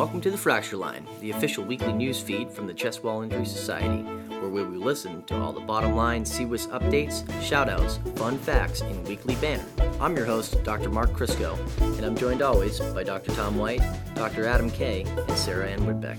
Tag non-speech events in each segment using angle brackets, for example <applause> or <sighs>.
welcome to the Fracture Line, the official weekly news feed from the Chest Wall Injury Society, where we will listen to all the bottom line CWIS updates, shoutouts, fun facts in weekly banner. I'm your host, Dr. Mark Crisco, and I'm joined always by Dr. Tom White, Dr. Adam Kay, and Sarah Ann Whitbeck.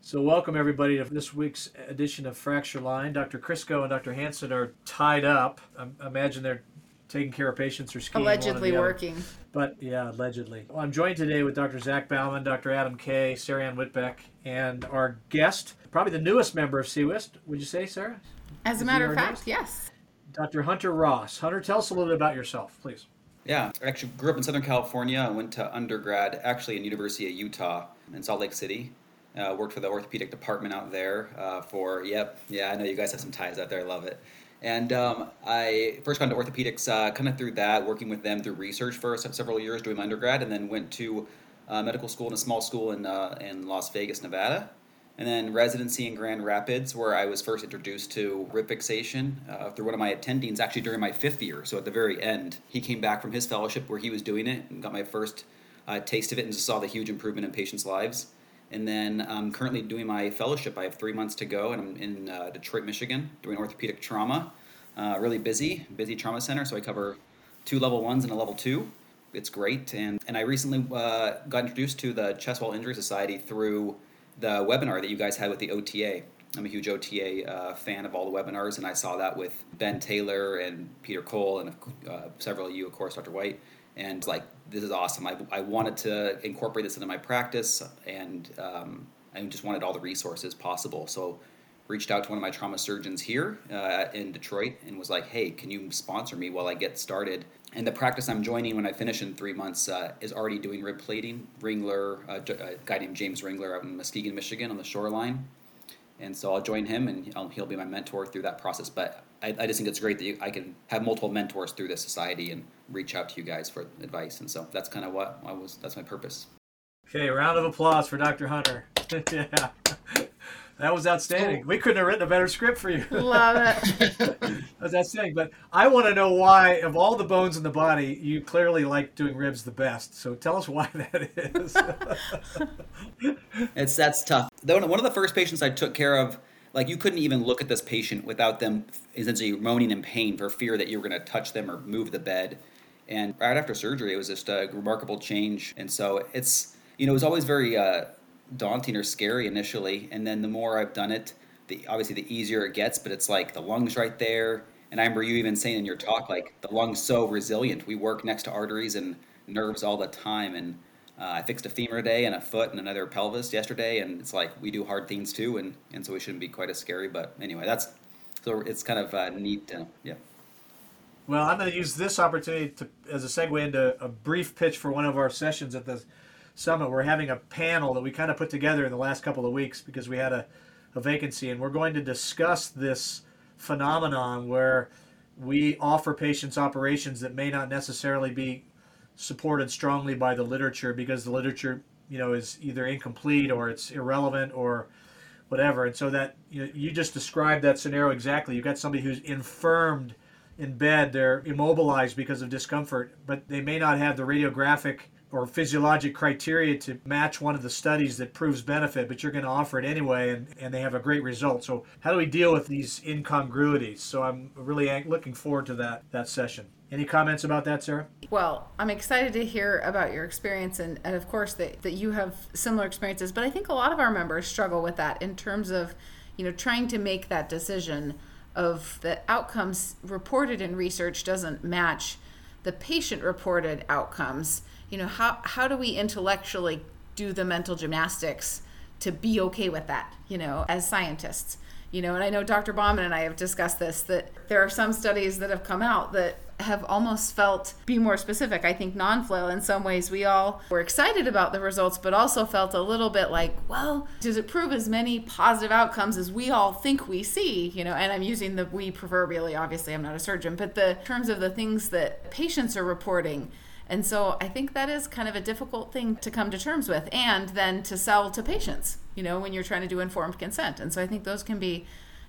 So, welcome everybody to this week's edition of Fracture Line. Dr. Crisco and Dr. Hanson are tied up. I imagine they're taking care of patients or skiing. Allegedly working. But yeah, allegedly. Well, I'm joined today with Dr. Zach Bauman, Dr. Adam Kay, Sarah Ann Whitbeck, and our guest, probably the newest member of CWIST, would you say, Sarah? As Is a matter of fact, newest? yes. Dr. Hunter Ross. Hunter, tell us a little bit about yourself, please. Yeah, I actually grew up in Southern California. I went to undergrad actually in University of Utah in Salt Lake City. Uh, worked for the orthopedic department out there uh, for yep, yeah. I know you guys have some ties out there. I love it. And um, I first got into orthopedics uh, kind of through that, working with them through research for se- several years doing my undergrad, and then went to uh, medical school in a small school in uh, in Las Vegas, Nevada, and then residency in Grand Rapids, where I was first introduced to rib fixation uh, through one of my attendings, actually during my fifth year. So at the very end, he came back from his fellowship where he was doing it and got my first uh, taste of it, and just saw the huge improvement in patients' lives. And then I'm currently doing my fellowship. I have three months to go, and I'm in uh, Detroit, Michigan, doing orthopedic trauma. Uh, really busy, busy trauma center. So I cover two level ones and a level two. It's great. And, and I recently uh, got introduced to the Chest Wall Injury Society through the webinar that you guys had with the OTA. I'm a huge OTA uh, fan of all the webinars, and I saw that with Ben Taylor and Peter Cole and uh, several of you, of course, Dr. White. And like, this is awesome. I, I wanted to incorporate this into my practice, and um, I just wanted all the resources possible. So, reached out to one of my trauma surgeons here uh, in Detroit and was like, "Hey, can you sponsor me while I get started?" And the practice I'm joining when I finish in three months uh, is already doing rib plating. Ringler, uh, J- a guy named James Ringler out in Muskegon, Michigan, on the shoreline and so I'll join him, and he'll be my mentor through that process. But I, I just think it's great that you, I can have multiple mentors through this society and reach out to you guys for advice. And so that's kind of what I was. That's my purpose. Okay, round of applause for Dr. Hunter. <laughs> yeah. That was outstanding. Oh. We couldn't have written a better script for you. <laughs> Love it. <laughs> That was outstanding. But I want to know why, of all the bones in the body, you clearly like doing ribs the best. So tell us why that is. It's that's tough. One of the first patients I took care of, like you couldn't even look at this patient without them essentially moaning in pain for fear that you were going to touch them or move the bed. And right after surgery, it was just a remarkable change. And so it's you know it was always very uh, daunting or scary initially, and then the more I've done it, the obviously the easier it gets. But it's like the lungs right there. And I remember you even saying in your talk, like the lungs so resilient. We work next to arteries and nerves all the time, and uh, I fixed a femur today and a foot and another pelvis yesterday, and it's like we do hard things too, and, and so we shouldn't be quite as scary. But anyway, that's so it's kind of uh, neat. To, yeah. well, I'm going to use this opportunity to, as a segue into a brief pitch for one of our sessions at the summit. We're having a panel that we kind of put together in the last couple of weeks because we had a, a vacancy, and we're going to discuss this phenomenon where we offer patients operations that may not necessarily be supported strongly by the literature because the literature you know is either incomplete or it's irrelevant or whatever. And so that you, know, you just described that scenario exactly. You've got somebody who's infirmed in bed. They're immobilized because of discomfort but they may not have the radiographic or physiologic criteria to match one of the studies that proves benefit but you're going to offer it anyway and, and they have a great result. So how do we deal with these incongruities? So i'm really looking forward to that that session any comments about that sarah Well, I'm excited to hear about your experience and, and of course that, that you have similar experiences, but I think a lot of our members struggle with that in terms of, you know, trying to make that decision of the outcomes reported in research doesn't match the patient reported outcomes. You know, how how do we intellectually do the mental gymnastics to be okay with that, you know, as scientists? You know, and I know Dr. Bauman and I have discussed this that there are some studies that have come out that have almost felt be more specific. I think non-flail in some ways we all were excited about the results but also felt a little bit like, well, does it prove as many positive outcomes as we all think we see, you know, and I'm using the we proverbially obviously I'm not a surgeon, but the terms of the things that patients are reporting and so I think that is kind of a difficult thing to come to terms with and then to sell to patients, you know, when you're trying to do informed consent. And so I think those can be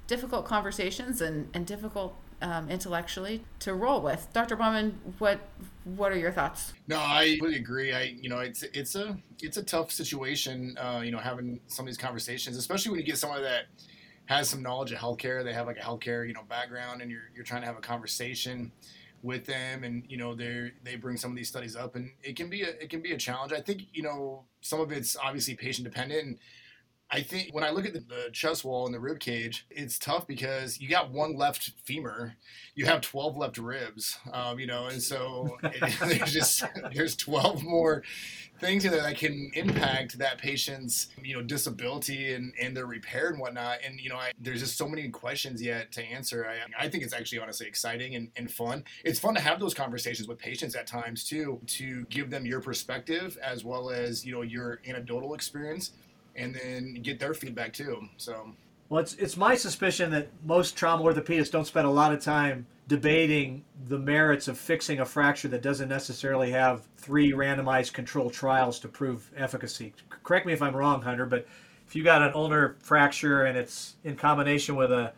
difficult conversations and, and difficult um, intellectually to roll with. Dr. Bauman, what what are your thoughts? No, I completely agree. I you know it's it's a it's a tough situation. Uh, you know, having some of these conversations, especially when you get someone that has some knowledge of healthcare. They have like a healthcare you know background, and you're you're trying to have a conversation with them and you know they they bring some of these studies up and it can be a it can be a challenge. I think you know some of it's obviously patient dependent and I think when I look at the, the, chest wall and the rib cage, it's tough because you got one left femur, you have twelve left ribs, um, you know, and so <laughs> it, <laughs> there's just there's twelve more things in there that can impact that patient's you know disability and, and their repair and whatnot. And you know, I, there's just so many questions yet to answer. I, I think it's actually honestly exciting and, and fun. It's fun to have those conversations with patients at times too, to give them your perspective as well as you know your anecdotal experience and then get their feedback too. So. Well, it's it's my suspicion that most trauma orthopedists don't spend a lot of time debating the merits of fixing a fracture that doesn't necessarily have three randomized controlled trials to prove efficacy. Correct me if I'm wrong, Hunter, but if you got an ulnar fracture and it's in combination with a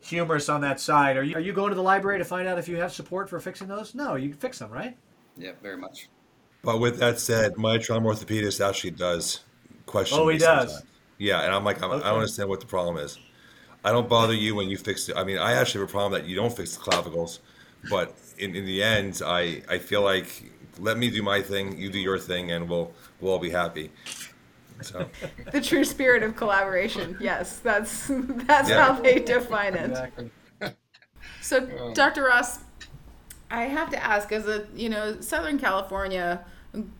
humerus on that side, are you are you going to the library to find out if you have support for fixing those? No, you fix them, right? Yeah, very much. But with that said, my trauma orthopedist actually does question. Oh, he does. Sometimes. Yeah, and I'm like, I'm, okay. I don't understand what the problem is. I don't bother you when you fix it. I mean, I actually have a problem that you don't fix the clavicles, but in, in the end, I, I feel like let me do my thing, you do your thing, and we'll we'll all be happy. So. the true spirit of collaboration. Yes, that's that's yeah. how they define it. Exactly. <laughs> So, Dr. Ross, I have to ask, as a you know Southern California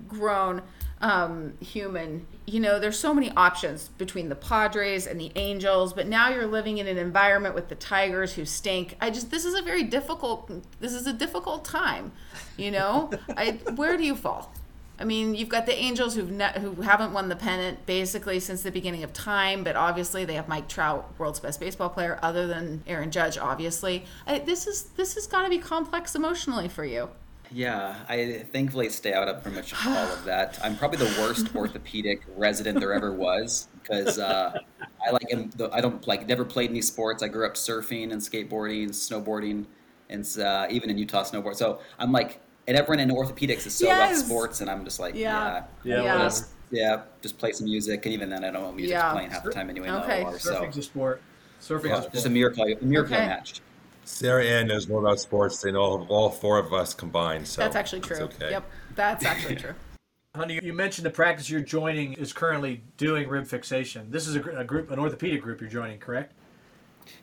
grown, um, human. You know, there's so many options between the Padres and the Angels, but now you're living in an environment with the Tigers who stink. I just this is a very difficult. This is a difficult time. You know, <laughs> I where do you fall? I mean, you've got the Angels who've ne- who haven't won the pennant basically since the beginning of time, but obviously they have Mike Trout, world's best baseball player, other than Aaron Judge, obviously. I, this is this has got to be complex emotionally for you. Yeah, I thankfully stay out of pretty much <sighs> all of that. I'm probably the worst orthopedic <laughs> resident there ever was because uh, I like I don't like never played any sports. I grew up surfing and skateboarding, snowboarding, and uh, even in Utah snowboard. So I'm like, and everyone in orthopedics is so yes. about sports, and I'm just like, yeah, yeah, yeah. Just, yeah, just play some music, and even then I don't know music's yeah. playing half the time anyway. Okay. OR, so. Surfing's a sport. Surfing's yeah, a sport. just a miracle, a miracle okay. matched. Sarah Ann knows more about sports than all, all four of us combined. So that's actually true. Okay. Yep, that's actually true. <laughs> Hunter, you mentioned the practice you're joining is currently doing rib fixation. This is a, a group, an orthopedic group you're joining, correct?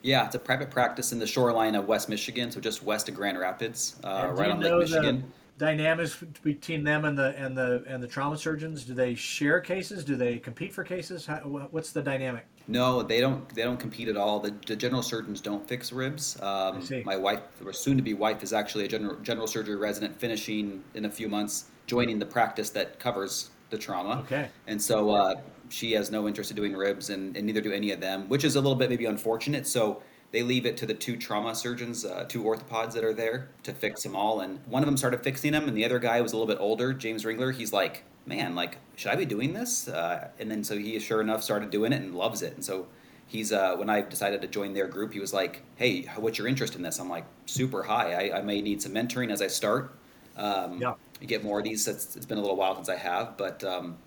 Yeah, it's a private practice in the shoreline of West Michigan, so just west of Grand Rapids, uh, right on Lake Michigan. Dynamics between them and the and the and the trauma surgeons. Do they share cases? Do they compete for cases? How, what's the dynamic? No, they don't. They don't compete at all. The, the general surgeons don't fix ribs. Um, my wife, or soon-to-be wife, is actually a general general surgery resident, finishing in a few months, joining the practice that covers the trauma. Okay. And so uh, she has no interest in doing ribs, and, and neither do any of them, which is a little bit maybe unfortunate. So they leave it to the two trauma surgeons, uh, two orthopods that are there to fix them all. And one of them started fixing them, and the other guy was a little bit older, James Ringler. He's like, man, like, should I be doing this? Uh, and then so he, sure enough, started doing it and loves it. And so he's, uh, when I decided to join their group, he was like, hey, what's your interest in this? I'm like, super high. I, I may need some mentoring as I start. Um, yeah. get more of these. It's, it's been a little while since I have, but, um,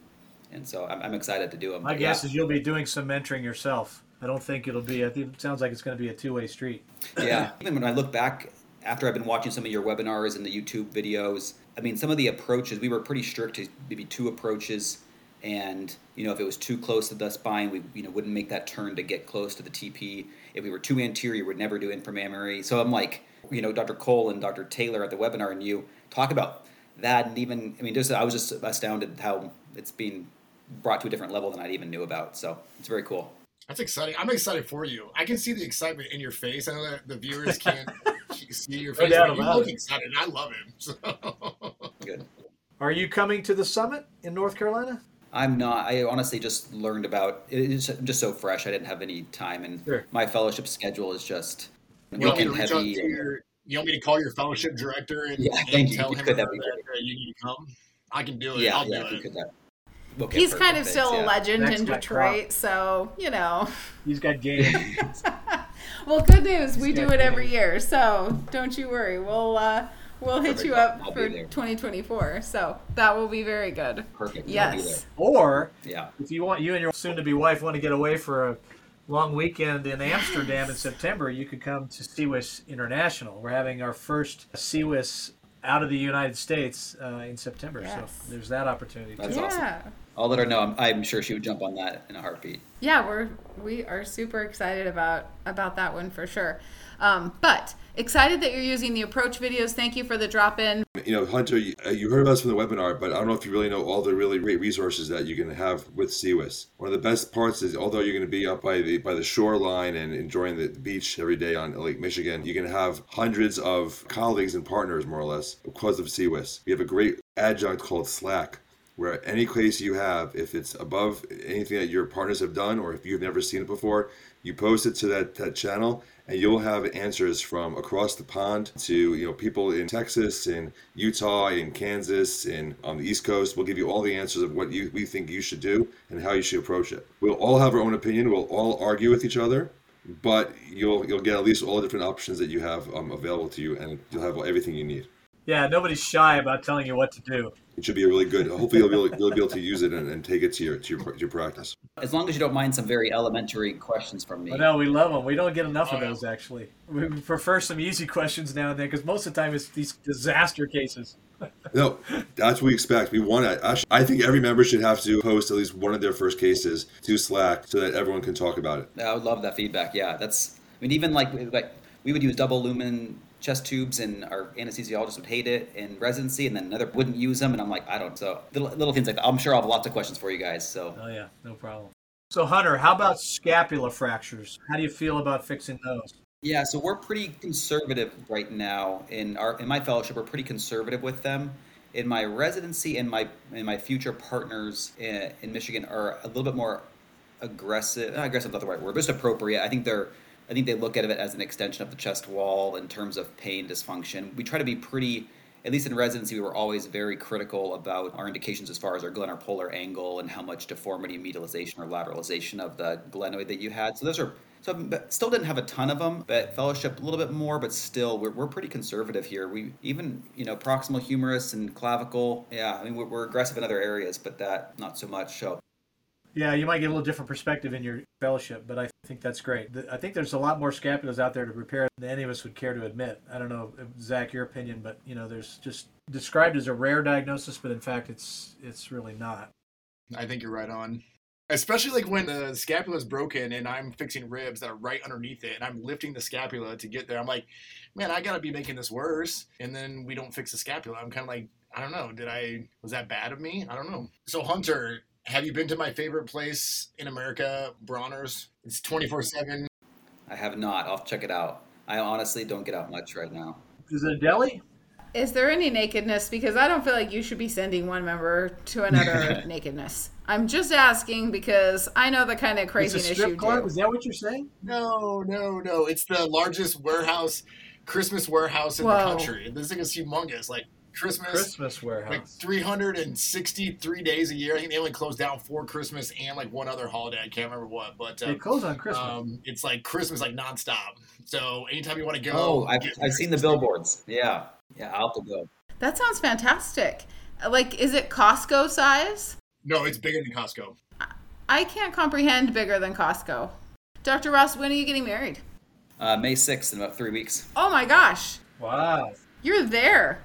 and so I'm, I'm excited to do them. My but guess yeah. is you'll be doing some mentoring yourself. I don't think it'll be. I think it sounds like it's going to be a two-way street. yeah. Even when I look back after I've been watching some of your webinars and the YouTube videos, I mean, some of the approaches, we were pretty strict to maybe two approaches. And, you know, if it was too close to the spine, we, you know, wouldn't make that turn to get close to the TP. If we were too anterior, we'd never do inframammary. So I'm like, you know, Dr. Cole and Dr. Taylor at the webinar and you talk about that. And even, I mean, just, I was just astounded how it's being brought to a different level than I even knew about. So it's very cool. That's exciting. I'm excited for you. I can see the excitement in your face. I know that the viewers can't <laughs> see your face. No you look it. excited. I love him. So. <laughs> Good. Are you coming to the summit in North Carolina? I'm not. I honestly just learned about it. It's just so fresh. I didn't have any time, and sure. my fellowship schedule is just you want, me heavy. Your, you want me to call your fellowship director and, yeah, and tell you. him that, that you need to come? I can do it. Yeah, I'll yeah, do it. Okay, he's kind of still yeah. a legend Next in Detroit, so you know. He's got <laughs> games. well, good news. We do it every year, so don't you worry. We'll uh, we'll hit Perfect. you up I'll for 2024. So that will be very good. Perfect. I'll Yes. Or. Yeah. if you want, you and your soon-to-be wife want to get away for a long weekend in Amsterdam in September, you could come to CWIS International. We're having our first CWIS out of the United States uh, in September, Yes. so there's that opportunity. That's too. awesome. yeah. I'll let her know. I'm, I'm sure she would jump on that in a heartbeat. yeah we're we are super excited about about that one for sure um, but excited that you're using the approach videos thank you for the drop in You know, Hunter, you, uh, you heard about us from the webinar, but I don't know if you really know all the really great resources that you can have with CWIS. One of the best parts is, although you're going to be up by the by the shoreline and enjoying the beach every day on Lake Michigan, you can have hundreds of colleagues and partners, more or less, because of CWIS. We have a great adjunct called Slack, where any case you have, if it's above anything that your partners have done, or if you've never seen it before, you post it to that, that channel and you'll have answers from across the pond to you know people in Texas, in Utah, in Kansas, and on the East Coast. We'll give you all the answers of what you we think you should do and how you should approach it. We'll all have our own opinion. We'll all argue with each other, but you'll you'll get at least all the different options that you have um, available to you, and you'll have everything you need. Yeah, nobody's shy about telling you what to do. It should be a really good. Hopefully, you'll be able, you'll be able to use it and, and take it to your to your, to your practice. As long as you don't mind some very elementary questions from me. But no, we love them. We don't get enough of those actually. We prefer some easy questions now and then because most of the time it's these disaster cases. <laughs> No, that's what we expect. We want to. Actually, I think every member should have to post at least one of their first cases to Slack so that everyone can talk about it. I would love that feedback. Yeah, that's. I mean, even like like we would use double lumen chest tubes, and our anesthesiologist would hate it in residency, and then another wouldn't use them, and I'm like, I don't. So little, little things like that. I'm sure I'll have lots of questions for you guys. So Oh yeah, no problem. So Hunter, how about scapula fractures? How do you feel about fixing those? yeah, so we're pretty conservative right now in our in my fellowship. We're pretty conservative with them. In my residency and my and my future partners in, in Michigan are a little bit more aggressive. I Not aggressive, not the right word, but just appropriate. I think they're. I think they look at it as an extension of the chest wall in terms of pain dysfunction. We try to be pretty. At least in residency, we were always very critical about our indications as far as our glenopolar angle and how much deformity, medialization, or lateralization of the glenoid that you had. So those are so still didn't have a ton of them, but fellowship a little bit more, but still we're, we're pretty conservative here. We even you know proximal humerus and clavicle, yeah. I mean we're, we're aggressive in other areas, but that not so much. So Yeah, you might get a little different perspective in your fellowship, but I think that's great. I think there's a lot more scapulas out there to repair than any of us would care to admit. I don't know, Zach, your opinion, but you know, there's just described as a rare diagnosis, but in fact, it's it's really not. I think you're right on. Especially like when the scapula is broken and I'm fixing ribs that are right underneath it and I'm lifting the scapula to get there. I'm like, man, I gotta be making this worse. And then we don't fix the scapula. I'm kind of like, I don't know. Did I, was that bad of me? I don't know. So, Hunter, have you been to my favorite place in America, Bronner's? It's 24 7. I have not. I'll check it out. I honestly don't get out much right now. Is it a deli? Is there any nakedness? Because I don't feel like you should be sending one member to another <laughs> nakedness. I'm just asking because I know the kind of It's a craziness you strip club? do. Is that what you're saying? No, no, no. It's the largest warehouse, Christmas warehouse in Whoa. the country. This thing is humongous. Like Christmas, Christmas warehouse. like 363 days a year. I think they only close down for Christmas and like one other holiday. I can't remember what, but They uh, close on Christmas. um, it's like Christmas like nonstop. So anytime you want to go, Oh, I've, I've seen the billboards. Yeah, yeah. I'll have to go. That sounds fantastic. Like, is it Costco size? No, it's bigger than Costco. I can't comprehend bigger than Costco. Dr. Ross, when are you getting married? Uh, May sixth in about three weeks. Oh my gosh, wow. you're there.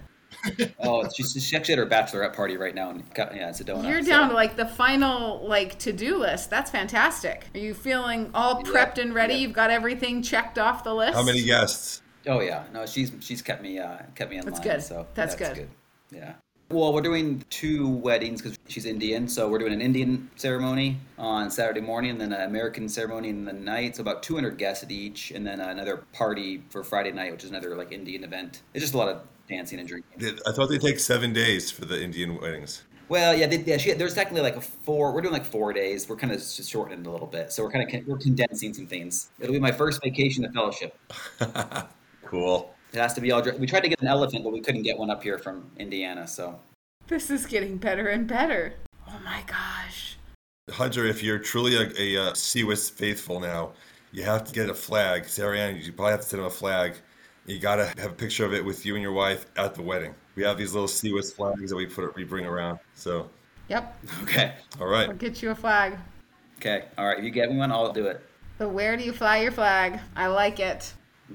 Oh, she's, she actually at her bachelorette party right now, and yeah, it's a donut. You're so- down to like the final like to-do list. That's fantastic. Are you feeling all Yeah, prepped and ready? yeah. You've got everything checked off the list. How many guests? Oh yeah, no, she's she's kept me uh, kept me in That's line. good. So That's good. Yeah. Well, we're doing two weddings because she's Indian, so we're doing an Indian ceremony on Saturday morning, and then an American ceremony in the night. So about 200 guests at each, and then another party for Friday night, which is another like Indian event. It's just a lot of dancing and drinking. I thought they take seven days for the Indian weddings. Well, yeah, they, yeah. She, there's technically like a four. We're doing like four days. We're kind of just shortening it a little bit, so we're kind of we're condensing some things. It'll be my first vacation to fellowship. <laughs> cool. It has to be all. We tried to get an elephant, but we couldn't get one up here from Indiana. So This is getting better and better. Oh my gosh. Hunter, if you're truly a, a, uh CWIS faithful now, you have to get a flag. Sarah Ann, you probably have to send him a flag. You gotta have a picture of it with you and your wife at the wedding. We have these little CWIS flags that we put we bring around. So, Yep. Okay. all right. We'll get you a flag. Okay. All right. If you get me one, I'll do it. But where do you fly your flag? I like it. <laughs>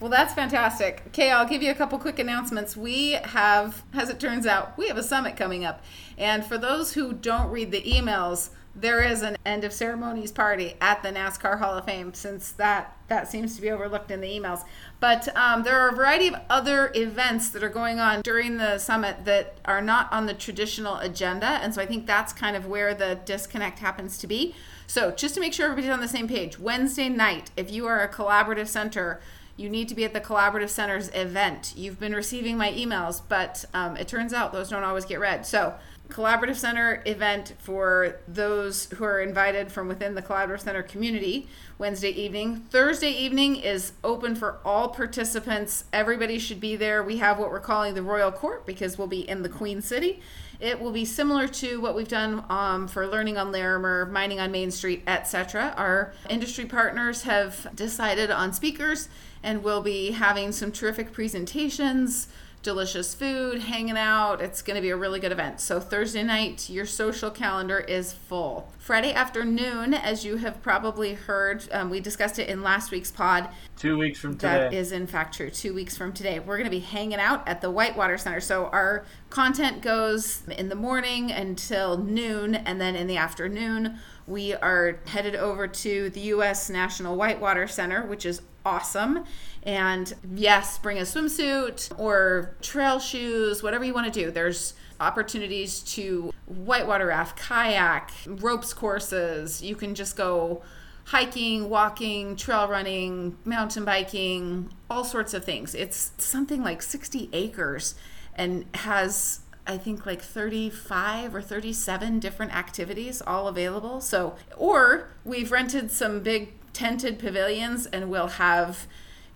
Well, that's fantastic. Okay, I'll give you a couple quick announcements. We have, as it turns out, we have a summit coming up. And for those who don't read the emails, there is an end of ceremonies party at the NASCAR Hall of Fame since that that seems to be overlooked in the emails. But um, there are a variety of other events that are going on during the summit that are not on the traditional agenda. And so I think that's kind of where the disconnect happens to be. So just to make sure everybody's on the same page, Wednesday night, if you are a collaborative center, you need to be at the collaborative center's event you've been receiving my emails but um, it turns out those don't always get read so collaborative center event for those who are invited from within the collaborative center community wednesday evening. Thursday evening is open for all participants. Everybody should be there. We have what we're calling the royal court because we'll be in the queen city. It will be similar to what we've done um, for learning on Larimer, mining on Main Street, etc. Our industry partners have decided on speakers and we'll be having some terrific presentations, delicious food, hanging out. It's going to be a really good event. So, Thursday night, your social calendar is full. Friday afternoon, as you have probably heard, um, we discussed it in last week's pod. Two weeks from today. That is, in fact, true. Two weeks from today, we're going to be hanging out at the Whitewater Center. So, our content goes in the morning until noon, and then in the afternoon, we are headed over to the U.S. National Whitewater Center, which is awesome. And yes, bring a swimsuit or trail shoes, whatever you want to do. There's opportunities to whitewater raft, kayak, ropes courses. You can just go hiking, walking, trail running, mountain biking, all sorts of things. It's something like 60 acres and has I think like 35 or 37 different activities all available. So, or we've rented some big tented pavilions and we'll have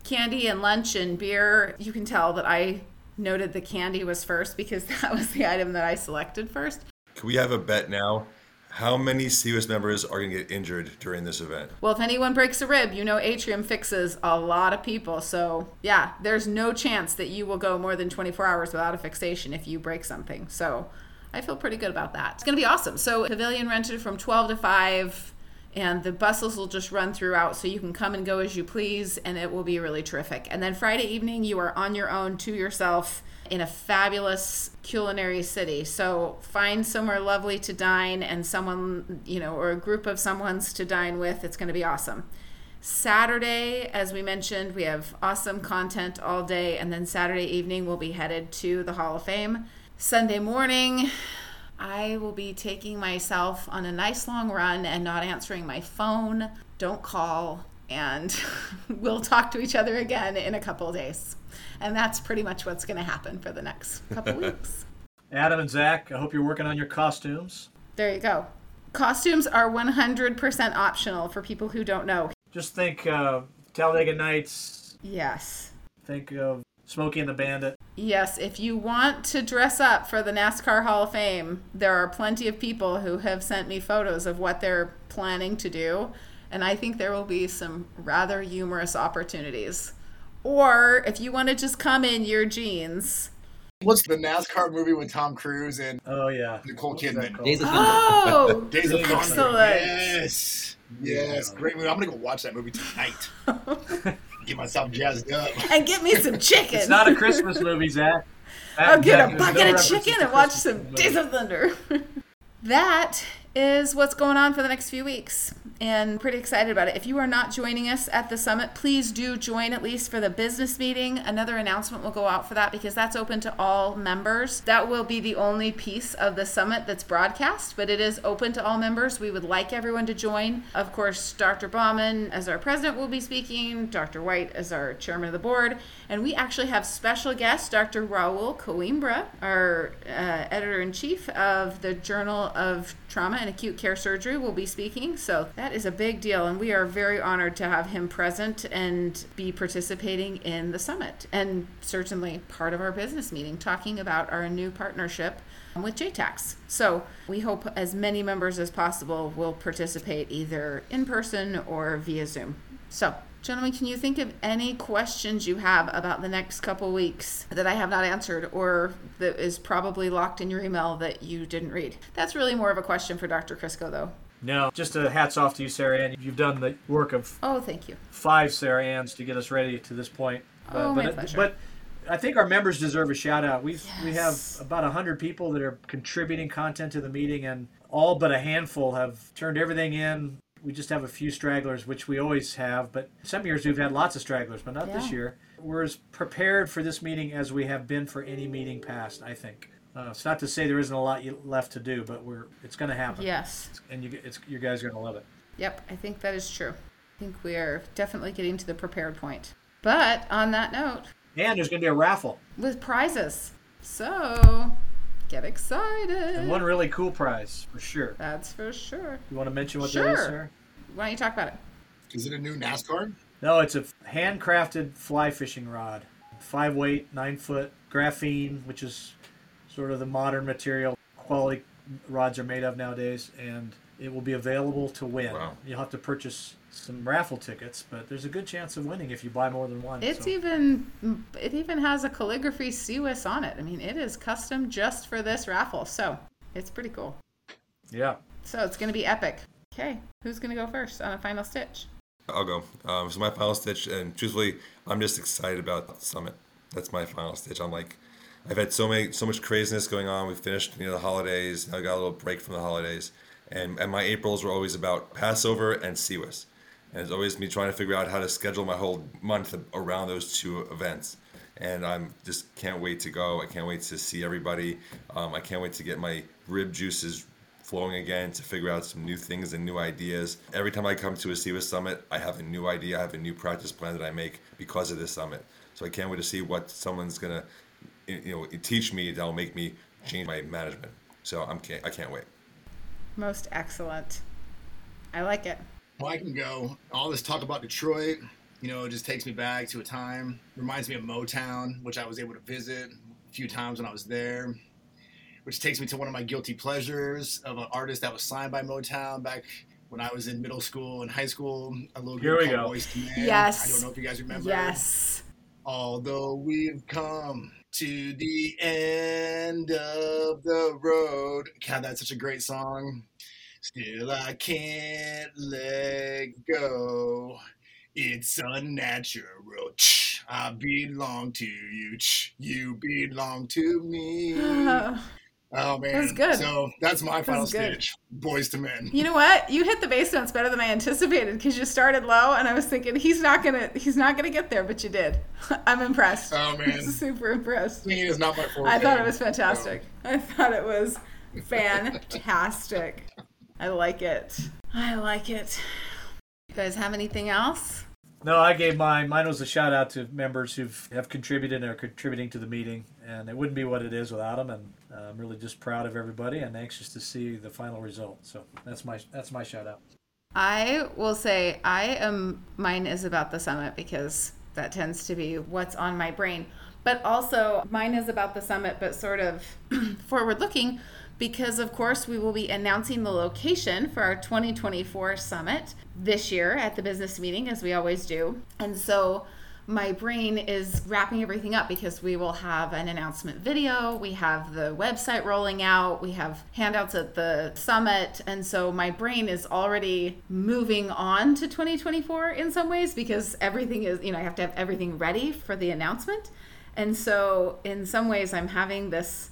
candy and lunch and beer. You can tell that I noted the candy was first because <laughs> that was the item that I selected first. Can we have a bet now? How many CWIS members are going to get injured during this event? Well, if anyone breaks a rib, you know Atrium fixes a lot of people. So, yeah, there's no chance that you will go more than 24 hours without a fixation if you break something. So, I feel pretty good about that. It's going to be awesome. So, pavilion rented from 12 to 5 and the buses will just run throughout so you can come and go as you please and it will be really terrific and then friday evening you are on your own to yourself in a fabulous culinary city. So find somewhere lovely to dine and someone you know or a group of someone's to dine with. It's going to be awesome. Saturday as we mentioned we have awesome content all day and then saturday evening we'll be headed to the hall of fame. Sunday morning I will be taking myself on a nice long run and not answering my phone. Don't call, and <laughs> we'll talk to each other again in a couple of days. And that's pretty much what's going to happen for the next couple <laughs> weeks. Adam and Zach, I hope you're working on your costumes. There you go. Costumes are 100% optional for people who don't know. Just think uh, Talladega Nights. Yes. Think of Smokey and the Bandit. Yes, if you want to dress up for the NASCAR Hall of Fame, there are plenty of people who have sent me photos of what they're planning to do, and I think there will be some rather humorous opportunities. Or if you want to just come in your jeans. What's the NASCAR movie with Tom Cruise and Oh yeah, Nicole What's that Kidman? Days of Thunder. Oh, <laughs> Days of Thunder. excellent. Yes. Yes. Great movie. I'm going to go watch that movie tonight. <laughs> Get myself jazzed up. And get me some <laughs> chicken. It's not a Christmas movie, Zach. I'll get Zach, a bucket no of chicken and watch some movie. Days of Thunder. that is what's going on for the next few weeks and pretty excited about it. If you are not joining us at the summit, please do join at least for the business meeting. Another announcement will go out for that because that's open to all members. That will be the only piece of the summit that's broadcast, but it is open to all members. We would like everyone to join. Of course, Dr. Bauman as our president will be speaking, Dr. White as our chairman of the board, and we actually have special guest Dr. Raul Coimbra, our uh, editor in chief of the Journal of Trauma and acute care surgery will be speaking. So that is a big deal. And we are very honored to have him present and be participating in the summit and certainly part of our business meeting talking about our new partnership with JTACS. So we hope as many members as possible will participate either in person or via Zoom. So Gentlemen, can you think of any questions you have about the next couple weeks that I have not answered or that is probably locked in your email that you didn't read? That's really more of a question for Dr. Crisco, though. No, just a hats off to you, Sarah Ann. You've done the work of Oh, thank you. five Sarah Anns to get us ready to this point. Oh, uh, but, my pleasure. but I think our members deserve a shout out. We've we have Yes. about hundred people that are contributing content to the meeting, and all but a handful have turned everything in. We just have a few stragglers, which we always have, but some years we've had lots of stragglers, but not this year. We're as prepared for this meeting as we have been for any meeting past. I think. Uh, it's not to say there isn't a lot left to do, but we're it's going to happen, Yes. and you it's you guys are going to love it. Yep, I think that is true. I think we are definitely getting to the prepared point. But on that note, And there's going to be a raffle, with prizes. So get excited. and one really cool prize for sure. That's for sure. You want to mention what that is, Sure. Sarah? Why don't you talk about it? Is it a new NASCAR? No, it's a handcrafted fly fishing rod. Five weight, nine foot, graphene, which is sort of the modern material quality rods are made of nowadays, and it will be available to win. Wow. You'll have to purchase some raffle tickets, but there's a good chance of winning if you buy more than one. It's so- even it even has a calligraphy CWIS on it. I mean, it is custom just for this raffle, so it's pretty cool. yeah. So it's gonna be epic. Okay, who's gonna go first on a final stitch? I'll go. Um, so my final stitch, and truthfully, I'm just excited about the summit. That's my final stitch. I'm like, I've had so many, so much craziness going on. We finished, you know, the holidays. I got a little break from the holidays, and and my Aprils were always about Passover and CWIS, and it's always me trying to figure out how to schedule my whole month around those two events. And I'm just can't wait to go. I can't wait to see everybody. Um, I can't wait to get my rib juices flowing again to figure out some new things and new ideas. Every time I come to a CWIS summit, I have a new idea, I have a new practice plan that I make because of this summit. So I can't wait to see what someone's gonna, you know, teach me that'll make me change my management. So I'm can't, I can't wait. Most excellent. I like it. Well, I can go. All this talk about Detroit, you know, it just takes me back to a time. Reminds me of Motown, which I was able to visit a few times when I was there. Which takes me to one of my guilty pleasures of an artist that was signed by Motown back when I was in middle school and high school. A little Here group we called go. Boyz II Men. Yes. I don't know if you guys remember. Yes. Although we've come to the end of the road. God, that's such a great song. Still, I can't let go. It's unnatural. I belong to you. You belong to me. <laughs> Oh man, That's good. So that's my final good. Boyz II Men. You know what? You hit the bass notes better than I anticipated because you started low, and I was thinking he's not gonna he's not gonna get there, but you did. <laughs> I'm impressed. Oh, <laughs> man. super impressed. Singing is not my forte. I thought it was so- fantastic. I thought it was fantastic. I like it. I like it. You guys have anything else? No, I gave mine. Mine was a shout out to members who have contributed and are contributing to the meeting, and it wouldn't be what it is without them. And uh, I'm really just proud of everybody and anxious to see the final result. So that's my that's my shout out. I will say I am mine is about the summit because that tends to be what's on my brain. But also mine is about the summit but sort of <clears throat> forward looking because of course we will be announcing the location for our 2024 summit this year at the business meeting as we always do. And so my brain is wrapping everything up because we will have an announcement video, we have the website rolling out, we have handouts at the summit, and so my brain is already moving on to 2024 in some ways because everything is, you know, I have to have everything ready for the announcement. And so in some ways I'm having this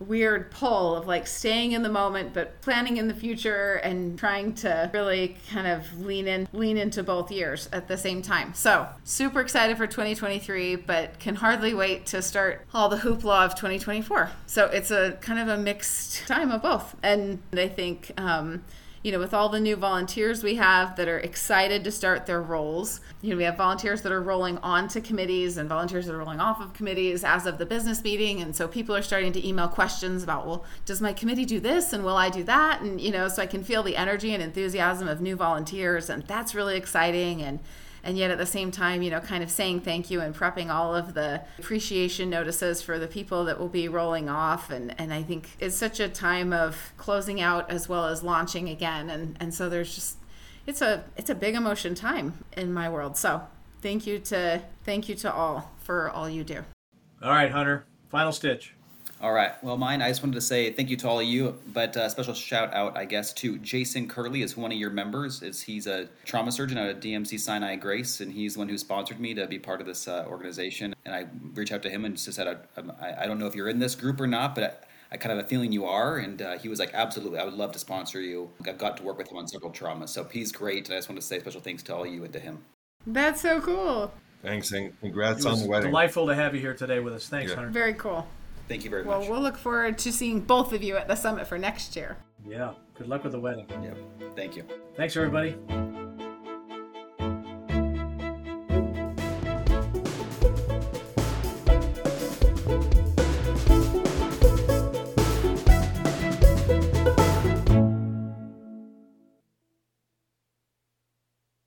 weird pull of like staying in the moment but planning in the future and trying to really kind of lean in lean into both years at the same time. So super excited for 2023 but can hardly wait to start all the hoopla of 2024 so it's a kind of a mixed time of both. And i think um, you know, with all the new volunteers we have that are excited to start their roles. You know, we have volunteers that are rolling onto committees and volunteers that are rolling off of committees as of the business meeting. And so people are starting to email questions about, well, does my committee do this and will I do that? And, you know, so I can feel the energy and enthusiasm of new volunteers. And that's really exciting. And, and yet at the same time, you know, kind of saying thank you and prepping all of the appreciation notices for the people that will be rolling off. And, and I think it's such a time of closing out as well as launching again. And, and so there's just, it's a, it's a big emotion time in my world. So thank you to, thank you to all for all you do. All right, Hunter, final stitch. All right. Well, mine, I just wanted to say thank you to all of you, but a uh, special shout out, I guess, to Jason Curley is one of your members. Is He's a trauma surgeon at DMC Sinai Grace, and he's the one who sponsored me to be part of this uh, organization. And I reached out to him and just said, I, I, don't know if you're in this group or not, but I, I kind of have a feeling you are. And uh, he was like, absolutely, I would love to sponsor you. I've got to work with him on several traumas. So he's great. And I just want to say special thanks to all of you and to him. That's so cool. Thanks, and congrats It on the wedding. delightful to have you here today with us. Thanks, Yeah. Hunter. Very cool. Thank you very Well, much. Well, we'll look forward to seeing both of you at the summit for next year. Yeah. Good luck with the wedding. Yeah. Thank you. Thanks, everybody.